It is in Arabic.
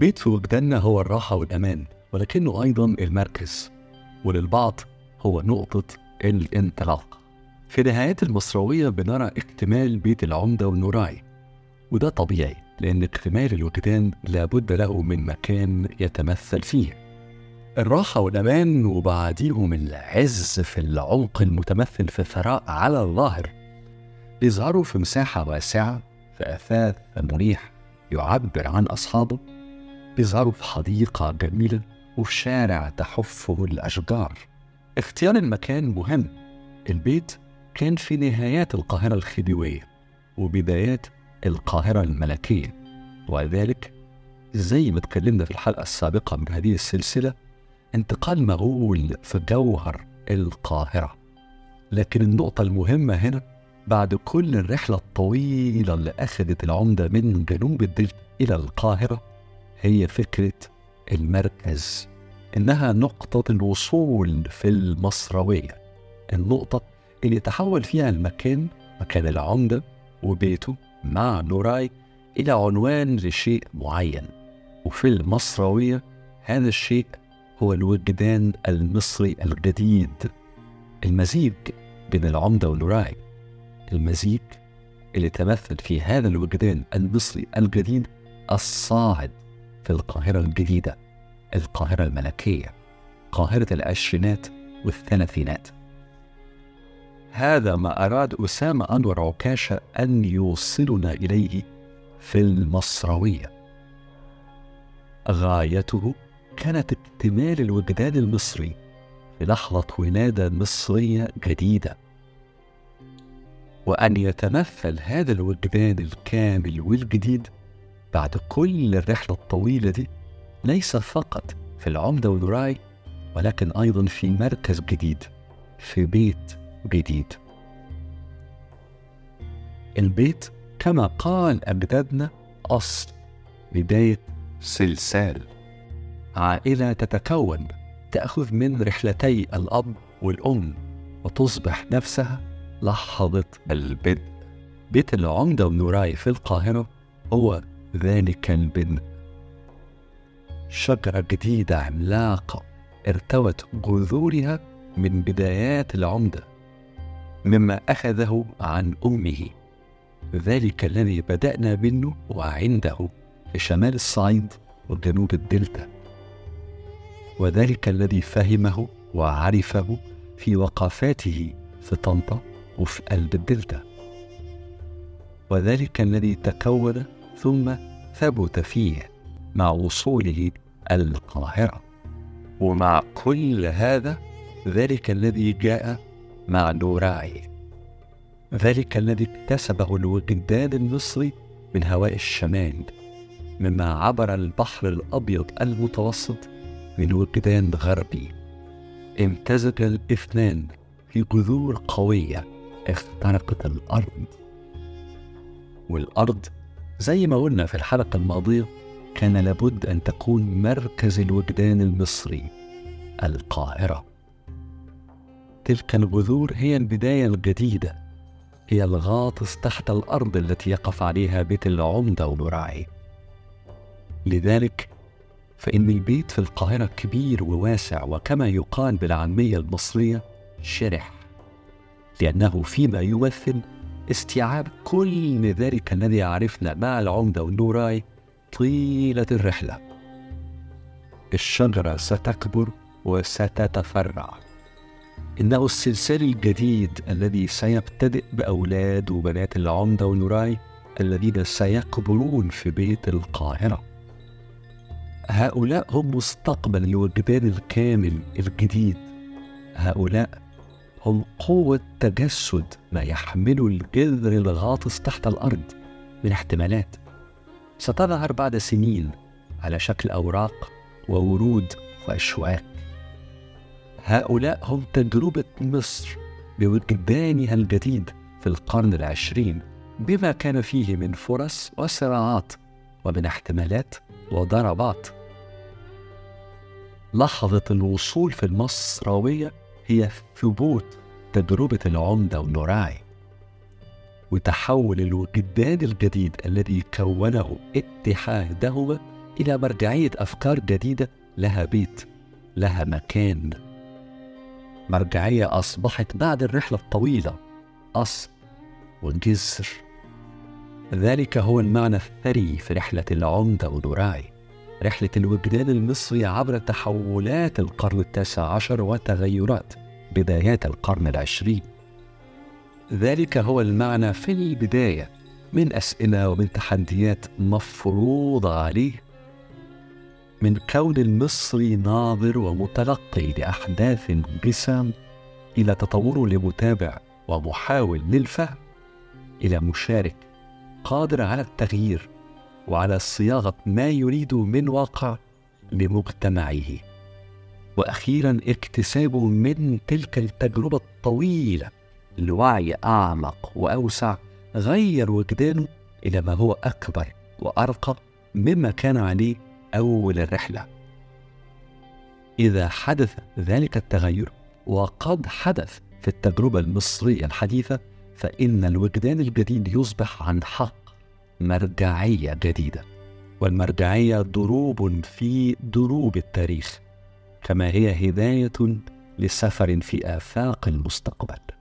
البيت في وجداننا هو الراحة والأمان ولكنه أيضا المركز وللبعض هو نقطة الانطلاق. في نهايات المصروية بنرى اكتمال بيت العمدة والنراعي وده طبيعي لأن اكتمال الوجدان لابد له من مكان يتمثل فيه. الراحة والأمان وبعديهم العز في العمق المتمثل في الثراء على الظاهر. بيظهروا في مساحة واسعة في أثاث مريح يعبر عن أصحابه. بيظهروا في حديقة جميلة وفي شارع تحفه الأشجار. اختيار المكان مهم. البيت كان في نهايات القاهرة الخديوية وبدايات القاهرة الملكية. وذلك زي ما اتكلمنا في الحلقة السابقة من هذه السلسلة انتقال مغول في جوهر القاهرة. لكن النقطة المهمة هنا بعد كل الرحلة الطويلة اللي أخذت العمدة من جنوب الدلتا إلى القاهرة هي فكرة المركز إنها نقطة الوصول في المصروية. النقطة اللي تحول فيها المكان مكان العمدة وبيته مع نوراي إلى عنوان لشيء معين. وفي المصروية هذا الشيء هو الوجدان المصري الجديد. المزيج بين العمدة ونوراي. المزيج اللي تمثل في هذا الوجدان المصري الجديد الصاعد. في القاهرة الجديدة القاهرة الملكية قاهرة العشرينات والثلاثينات. هذا ما أراد أسامة أنور عكاشة أن يوصلنا إليه في المصروية غايته كانت اكتمال الوجدان المصري في لحظة ولادة مصرية جديدة. وأن يتمثل هذا الوجدان الكامل والجديد بعد كل الرحلة الطويلة دي ليس فقط في العمدة والراي ولكن أيضا في مركز جديد في بيت جديد. البيت كما قال أجدادنا أصل بداية سلسال. عائلة تتكون تأخذ من رحلتي الأب والأم وتصبح نفسها لحظة البدء. بيت العمدة ونوراي في القاهرة هو ذلك البدء شجرة جديدة عملاقة ارتوت جذورها من بدايات العمدة مما أخذه عن أمه. ذلك الذي بدأنا منه وعنده في شمال الصعيد وجنوب الدلتا. وذلك الذي فهمه وعرفه في وقفاته في طنطا وفي قلب الدلتا. وذلك الذي تكون ثم ثبت فيه مع وصوله القاهرة. ومع كل هذا ذلك الذي جاء مع نوراعي. ذلك الذي اكتسبه الوجدان المصري من هواء الشمال مما عبر البحر الأبيض المتوسط من وجدان غربي. امتزج الاثنان في جذور قوية اخترقت الأرض. والأرض زي ما قلنا في الحلقة الماضية كان لابد أن تكون مركز الوجدان المصري القاهرة. تلك الجذور هي البداية الجديدة هي الغاطس تحت الأرض التي يقف عليها بيت العمدة وبراعي لذلك فإن البيت في القاهرة كبير وواسع وكما يقال بالعامية المصرية شرح. لأنه فيما يمثل استيعاب كل ذلك الذي عرفنا مع العمدة والنوراي طيلة الرحلة. الشجرة ستكبر وستتفرع. إنه السلسال الجديد الذي سيبتدئ بأولاد وبنات العمدة والنوراي الذين سيكبرون في بيت القاهرة. هؤلاء هم مستقبل الوجدان الكامل الجديد. هؤلاء هم قوة تجسد ما يحمله الجذر الغاطس تحت الأرض من احتمالات. ستظهر بعد سنين على شكل أوراق وورود وأشواك. هؤلاء هم تجربة مصر بوجدانها الجديد في القرن العشرين بما كان فيه من فرص وصراعات ومن احتمالات وضربات. لحظة الوصول في المصراوية هي ثبوت تجربة العمدة والنراعي وتحول الوجدان الجديد الذي كونه اتحادهما إلى مرجعية أفكار جديدة لها بيت لها مكان. مرجعية أصبحت بعد الرحلة الطويلة أصل وجسر. ذلك هو المعنى الثري في رحلة العمدة ودراعي رحلة الوجدان المصري عبر تحولات القرن التاسع عشر وتغيرات بدايات القرن العشرين. ذلك هو المعنى في البداية من أسئلة ومن تحديات مفروضة عليه. من كون المصري ناظر ومتلقي لأحداث جسام إلى تطوره لمتابع ومحاول للفهم إلى مشارك قادر على التغيير وعلى صياغة ما يريد من واقع لمجتمعه. وأخيرا اكتسابه من تلك التجربة الطويلة لوعي أعمق وأوسع غير وجدانه إلى ما هو أكبر وأرقى مما كان عليه أول الرحلة. إذا حدث ذلك التغير وقد حدث في التجربة المصرية الحديثة فإن الوجدان الجديد يصبح عن حق. مرجعية جديدة والمرجعية دروب في دروب التاريخ كما هي هداية لسفر في آفاق المستقبل.